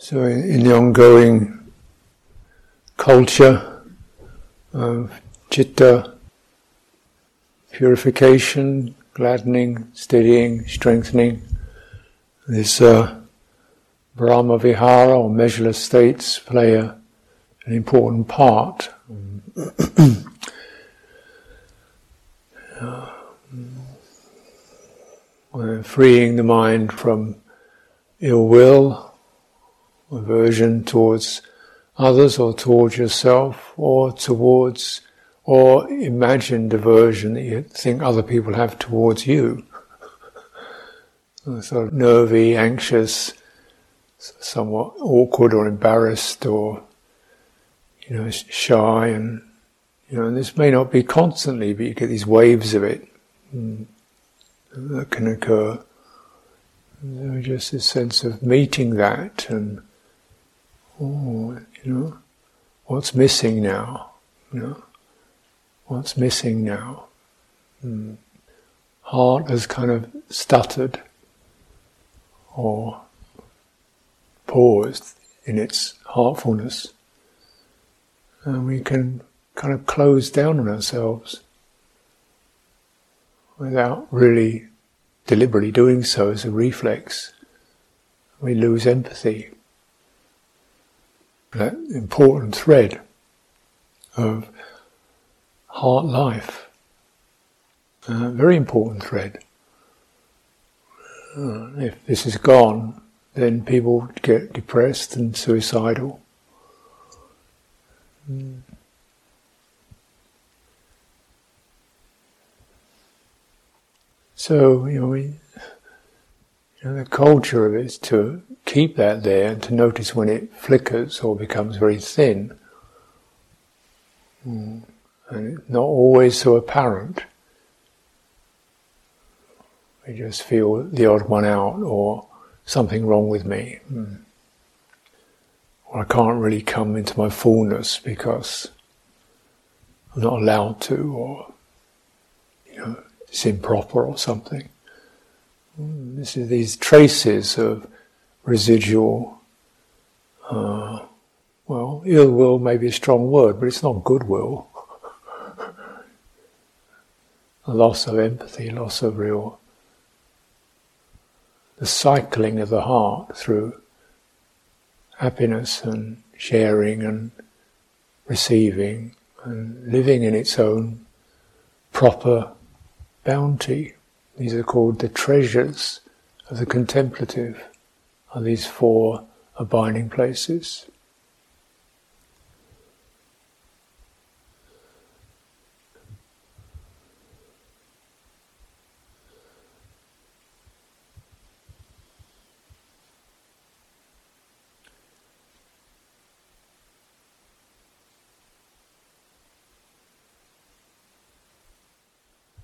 So, in the ongoing culture of citta purification, gladdening, steadying, strengthening, this uh, Brahma Vihara or measureless states play a, an important part. Freeing the mind from ill will, aversion towards others or towards yourself or towards or imagined aversion that you think other people have towards you. sort of nervy, anxious, somewhat awkward or embarrassed or you know shy and you know and this may not be constantly but you get these waves of it mm, that can occur so just a sense of meeting that and oh, you know, what's missing now? You know, what's missing now? Mm. Heart has kind of stuttered or paused in its heartfulness, and we can kind of close down on ourselves without really deliberately doing so as a reflex. We lose empathy that important thread of heart life. Very important thread. Uh, if this is gone, then people get depressed and suicidal. So, you know, we, you know, the culture of it is to keep that there and to notice when it flickers or becomes very thin. Mm. And not always so apparent. We just feel the odd one out or something wrong with me. Mm. Or I can't really come into my fullness because I'm not allowed to or you know, it's improper or something. Mm. This is these traces of residual, uh, well, ill will may be a strong word, but it's not goodwill. loss of empathy, loss of real, the cycling of the heart through happiness and sharing and receiving and living in its own proper bounty. These are called the treasures of the contemplative are these four abiding places.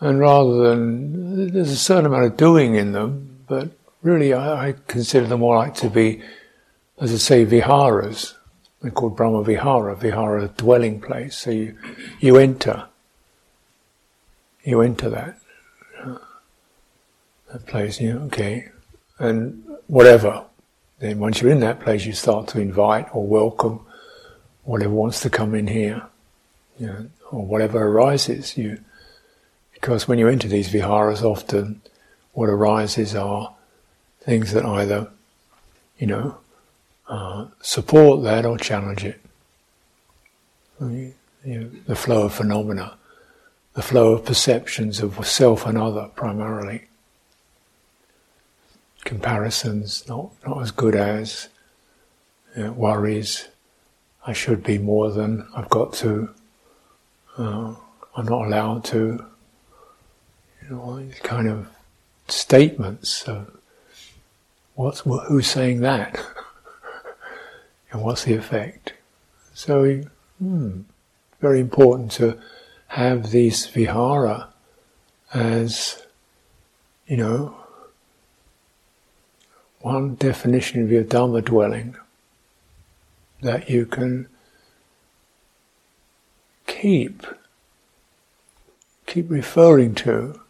And rather than, there's a certain amount of doing in them, but really, I, I, consider them more like to be, as I say, viharas. They're called Brahma Vihara, Vihara dwelling place. So you, you enter, you enter that, uh, that place, you okay, and whatever. Then once you're in that place, you start to invite or welcome whatever wants to come in here, you know, or whatever arises. You, because when you enter these viharas, often what arises are things that either, you know, uh, support that or challenge it. The flow of phenomena, the flow of perceptions of self and other primarily. Comparisons not, not as good as, you know, worries, I should be more than, I've got to, uh, I'm not allowed to, you know, these kind of statements of What's, who's saying that? and what's the effect? So, hmm, very important to have these vihara as, you know, one definition of your Dhamma dwelling that you can keep keep referring to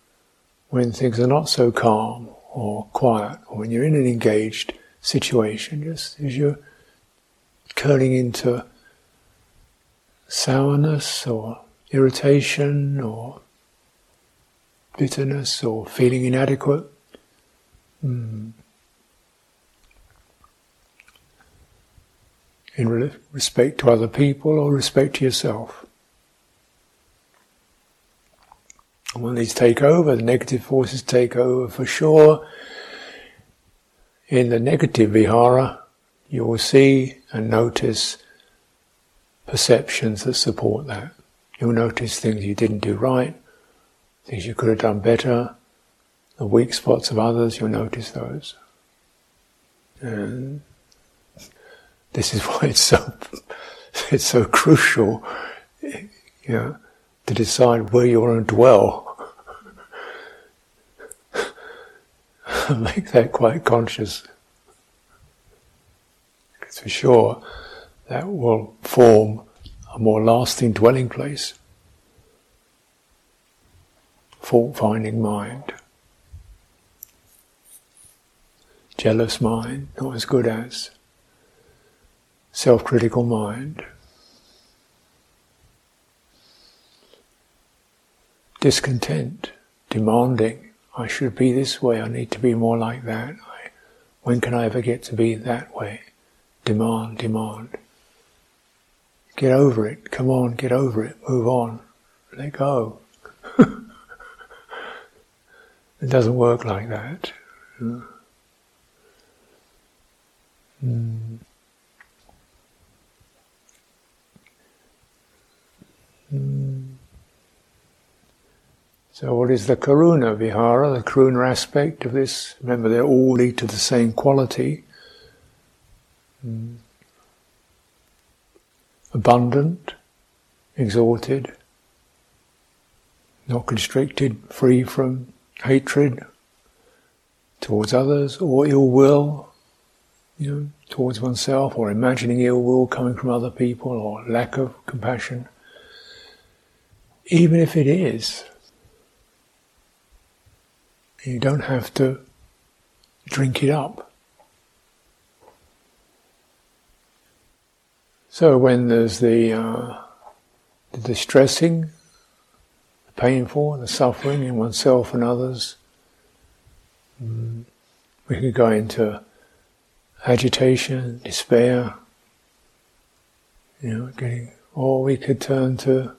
when things are not so calm or quiet, or when you're in an engaged situation, just as you're curling into sourness or irritation or bitterness or feeling inadequate. Mm. In respect to other people or respect to yourself. And when these take over, the negative forces take over for sure. In the negative vihara, you will see and notice perceptions that support that. You'll notice things you didn't do right, things you could have done better, the weak spots of others, you'll notice those. And this is why it's so it's so crucial, you know, to decide where you want to dwell. Make that quite conscious. Because for sure, that will form a more lasting dwelling place. Fault finding mind. Jealous mind, not as good as. Self critical mind. Discontent, demanding, I should be this way, I need to be more like that. I, when can I ever get to be that way? Demand, demand. Get over it. Come on, get over it. Move on. Let go. it doesn't work like that. Mm. Mm. So, what is the karuna vihara, the karuna aspect of this? Remember, they all lead to the same quality. Mm abundant, exalted, not constricted, free from hatred towards others or ill will, you know, towards oneself, or imagining ill will coming from other people, or lack of compassion. Even if it is, you don't have to drink it up. So when there's the, uh, the distressing, the painful, the suffering in oneself and others, mm, we can go into agitation, despair, you know, getting, or we could turn to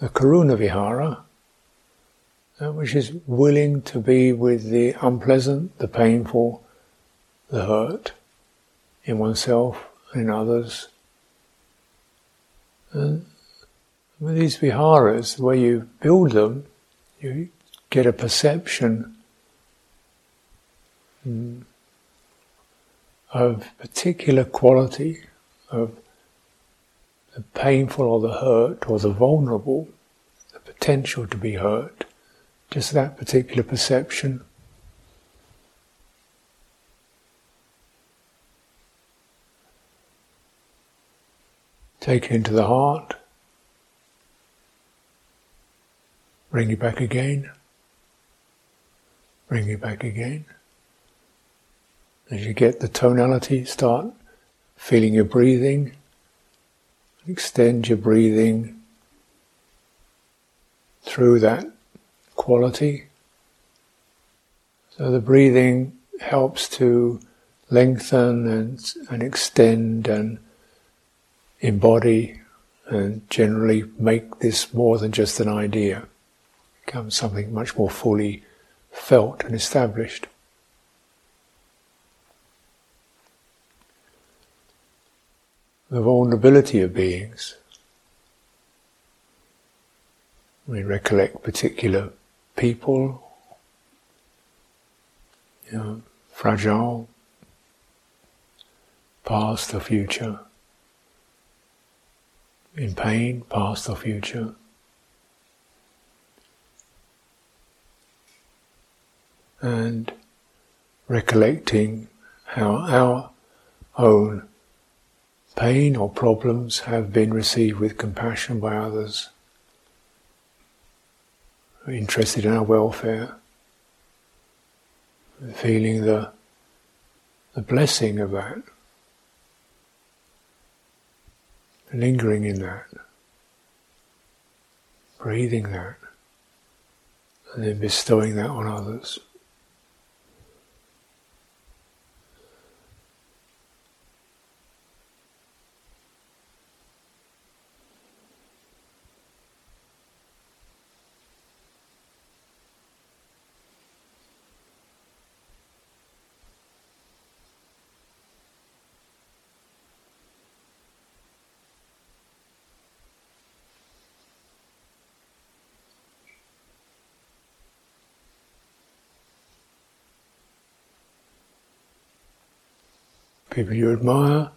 the Karuna Vihara, uh, which is willing to be with the unpleasant, the painful, the hurt in oneself in others, and with these viharas, the way you build them, you get a perception mm, of particular quality of the painful or the hurt or the vulnerable, the potential to be hurt, just that particular perception. Take it into the heart. Bring it back again. Bring it back again. As you get the tonality, start feeling your breathing. Extend your breathing through that quality. So the breathing helps to lengthen and, and extend and embody and generally make this more than just an idea, become something much more fully felt and established. The vulnerability of beings. We recollect particular people, you know, fragile, past or future in pain, past or future. And recollecting how our own pain or problems have been received with compassion by others, interested in our welfare, feeling the the blessing of that, lingering in that, breathing that, and then bestowing that on others. People you admire,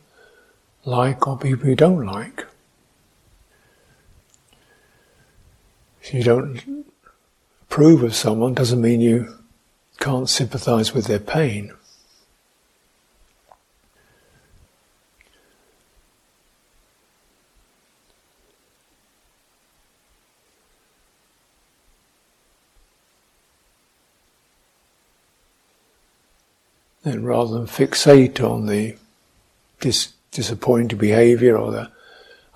like, or people you don't like. If you don't approve of someone, doesn't mean you can't sympathize with their pain. Then rather than fixate on the dis- disappointing behavior or the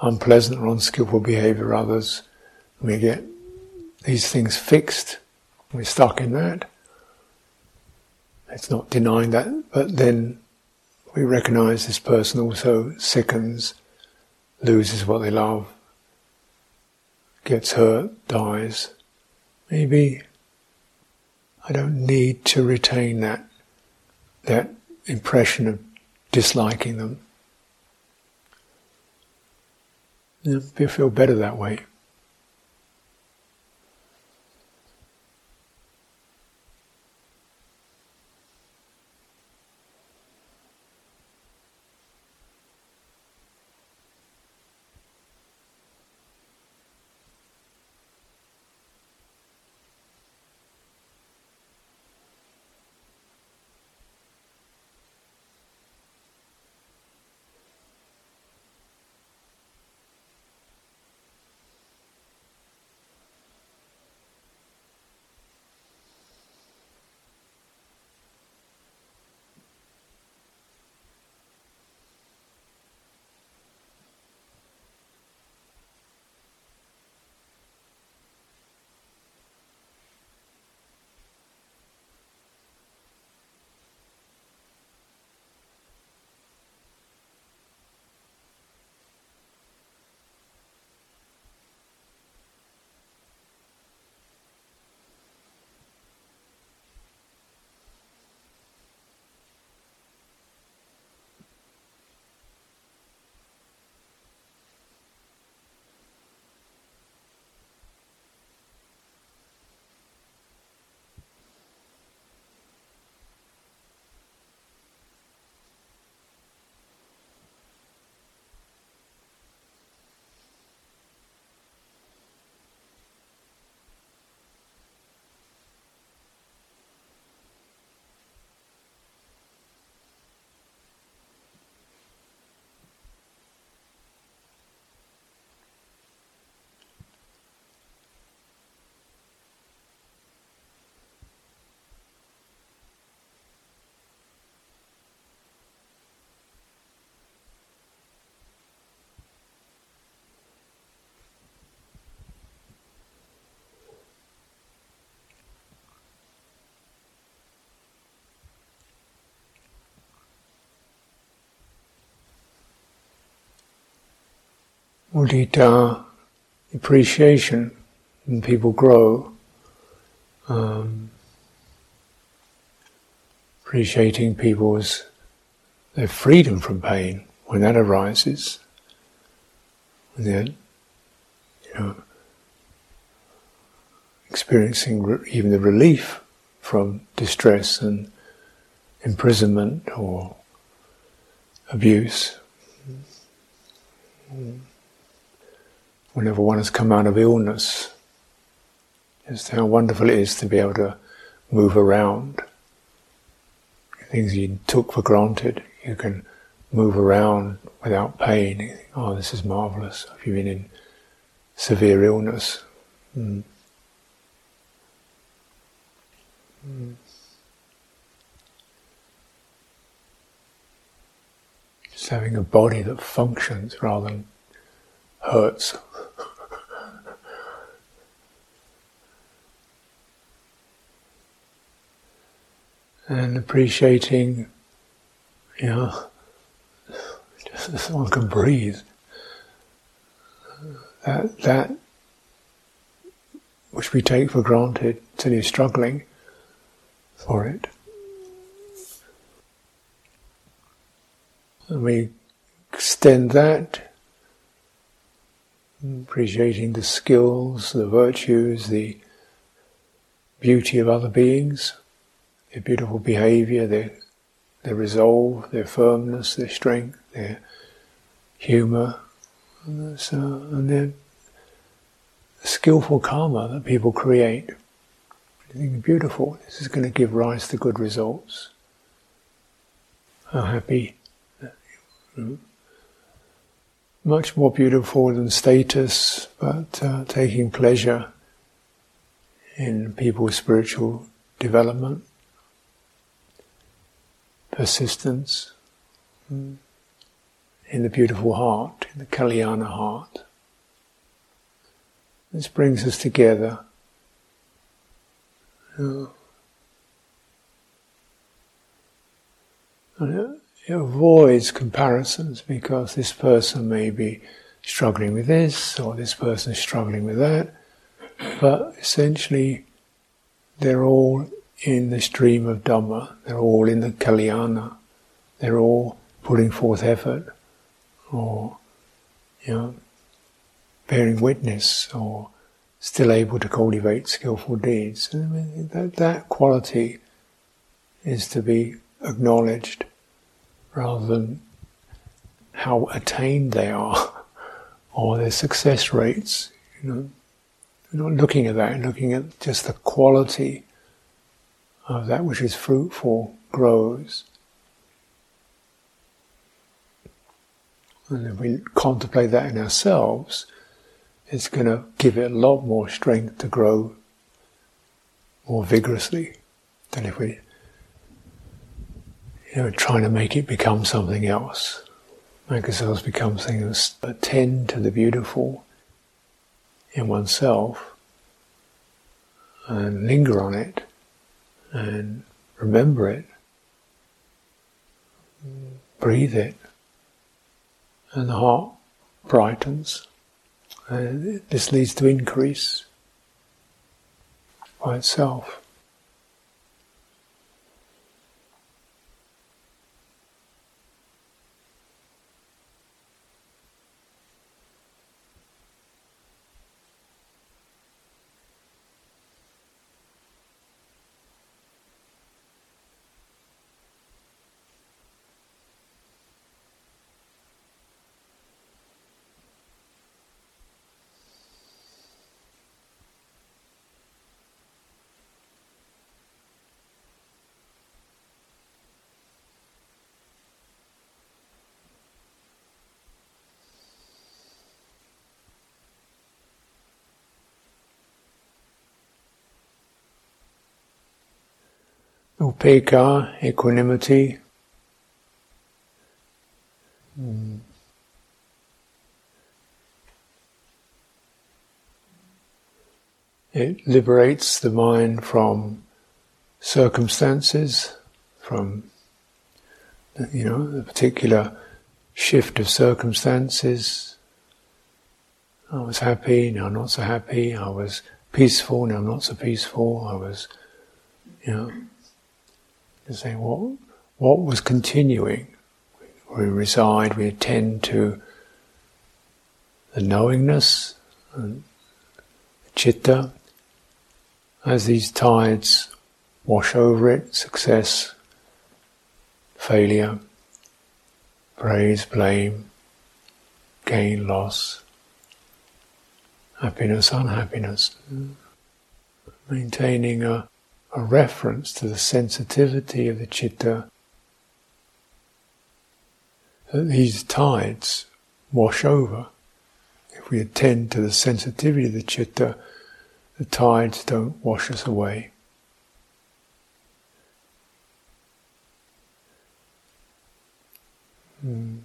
unpleasant or unskillful behavior of others, we get these things fixed. We're stuck in that. It's not denying that, but then we recognize this person also sickens, loses what they love, gets hurt, dies. Maybe I don't need to retain that that impression of disliking them. You feel better that way. Mudita, appreciation, and people grow. Um, appreciating people's their freedom from pain when that arises, and then you know experiencing re- even the relief from distress and imprisonment or abuse. Mm whenever one has come out of illness, just how wonderful it is to be able to move around. Things you took for granted, you can move around without pain. Oh, this is marvelous. If you've been in severe illness. Mm. Mm. Just having a body that functions rather than hurts. And appreciating, you know, just one can breathe. That that which we take for granted till you're struggling for it. And we extend that, appreciating the skills, the virtues, the beauty of other beings, their beautiful behavior, their, their resolve, their firmness, their strength, their humor, and, so, and their skillful karma that people create. Think beautiful. This is going to give rise to good results. How happy much more beautiful than status, but uh, taking pleasure in people's spiritual development, persistence, mm, in the beautiful heart, in the Kalyana heart. This brings us together. It avoids comparisons because this person may be struggling with this or this person is struggling with that, but essentially they're all in the stream of Dhamma, they're all in the Kalyana, they're all putting forth effort or, you know, bearing witness or still able to cultivate skillful deeds. I mean, that, that quality is to be acknowledged rather than how attained they are or their success rates. You know, we're not looking at that, we're looking at just the quality of that which is fruitful grows. And if we contemplate that in ourselves, it's going to give it a lot more strength to grow more vigorously than if we you know, trying to make it become something else. Make ourselves become things else. Attend to the beautiful in oneself and linger on it and remember it. Breathe it. And the heart brightens. And this leads to increase by itself. Upekkha, equanimity. Mm. It liberates the mind from circumstances, from you know the particular shift of circumstances. I was happy, now not so happy. I was peaceful, now not so peaceful. I was, you know, to say what what was continuing. We reside, we attend to the knowingness and the chitta as these tides wash over it, success, failure, praise, blame, gain, loss, happiness, unhappiness. Maintaining a a reference to the sensitivity of the chitta that these tides wash over. If we attend to the sensitivity of the chitta, the tides don't wash us away. Mm.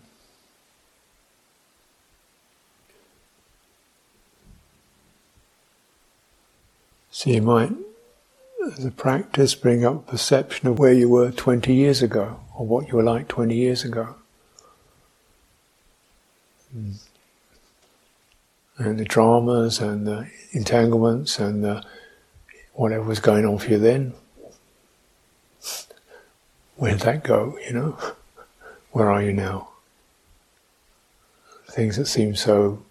So you might as a practice, bring up perception of where you were 20 years ago, or what you were like 20 years ago. Hmm. And the dramas and the entanglements and the whatever was going on for you then, where did that go, you know? Where are you now? Things that seem so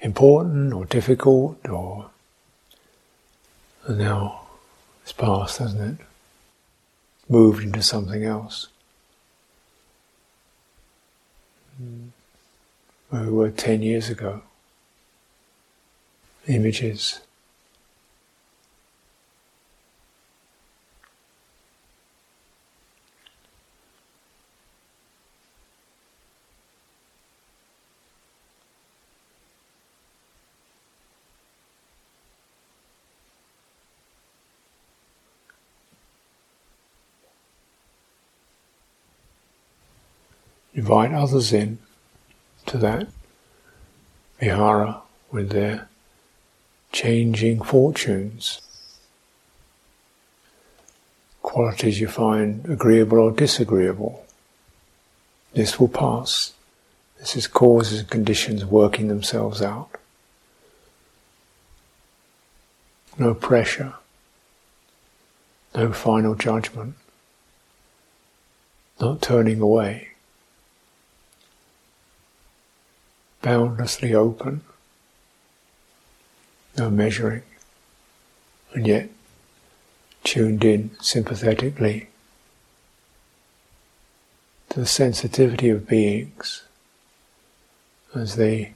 important or difficult or and now it's past, hasn't it? Moved into something else. Where we were ten years ago. Images. Invite others in to that vihara with their changing fortunes, qualities you find agreeable or disagreeable. This will pass. This is causes and conditions working themselves out. No pressure, no final judgment, not turning away. Boundlessly open, no measuring, and yet tuned in sympathetically to the sensitivity of beings as they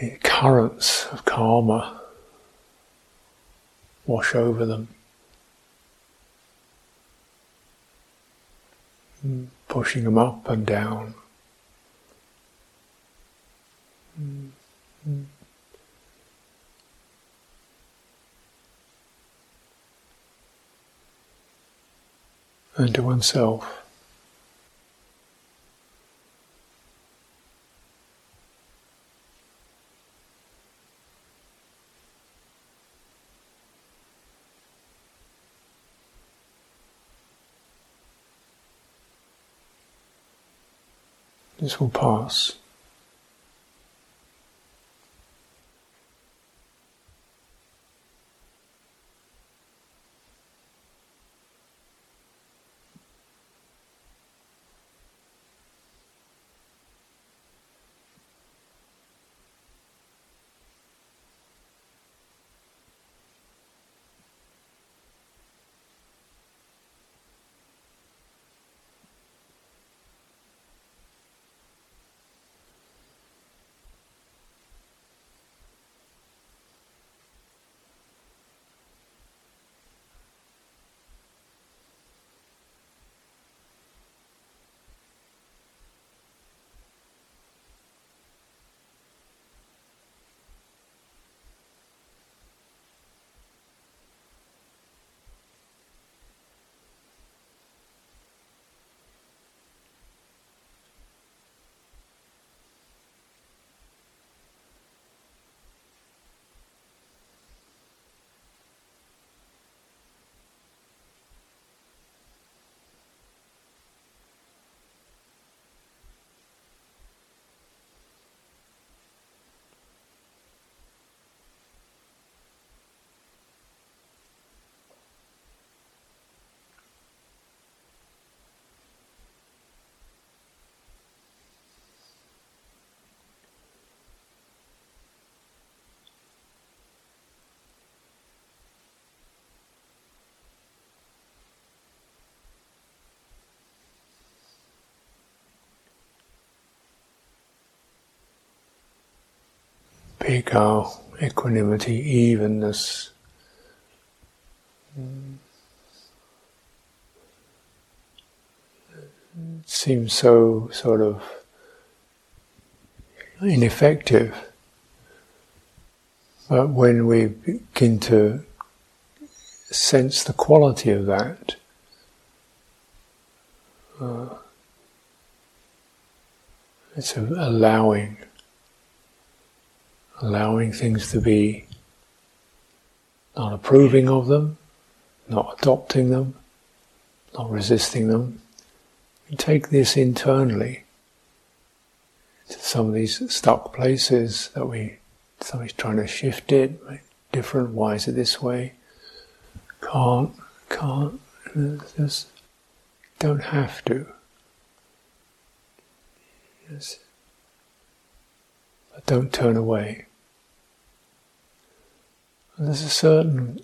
the currents of karma wash over them, pushing them up and down. Mm. And to oneself. This will pass. Upekkha, equanimity, evenness. seems so sort of ineffective. But when we begin to sense the quality of that, uh, it's allowing allowing things to be not approving of them, not adopting them, not resisting them. Take this internally to some of these stuck places that we, somebody's trying to shift it, make different, why is it this way? Can't, can't, just don't have to. Yes. But don't turn away. There's a certain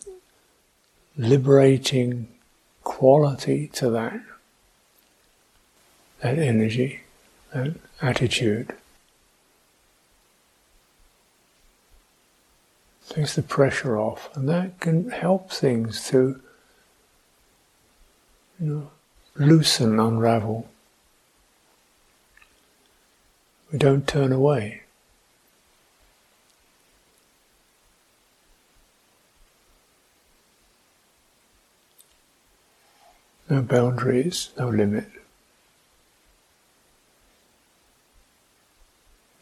liberating quality to that, that energy, that attitude. Takes the pressure off, and that can help things to, you know, loosen, unravel. We don't turn away. No boundaries, no limit.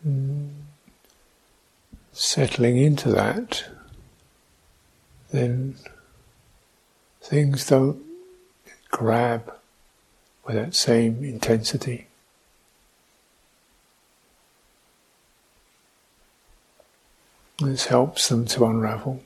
Mm. Settling into that, then things don't grab with that same intensity. This helps them to unravel.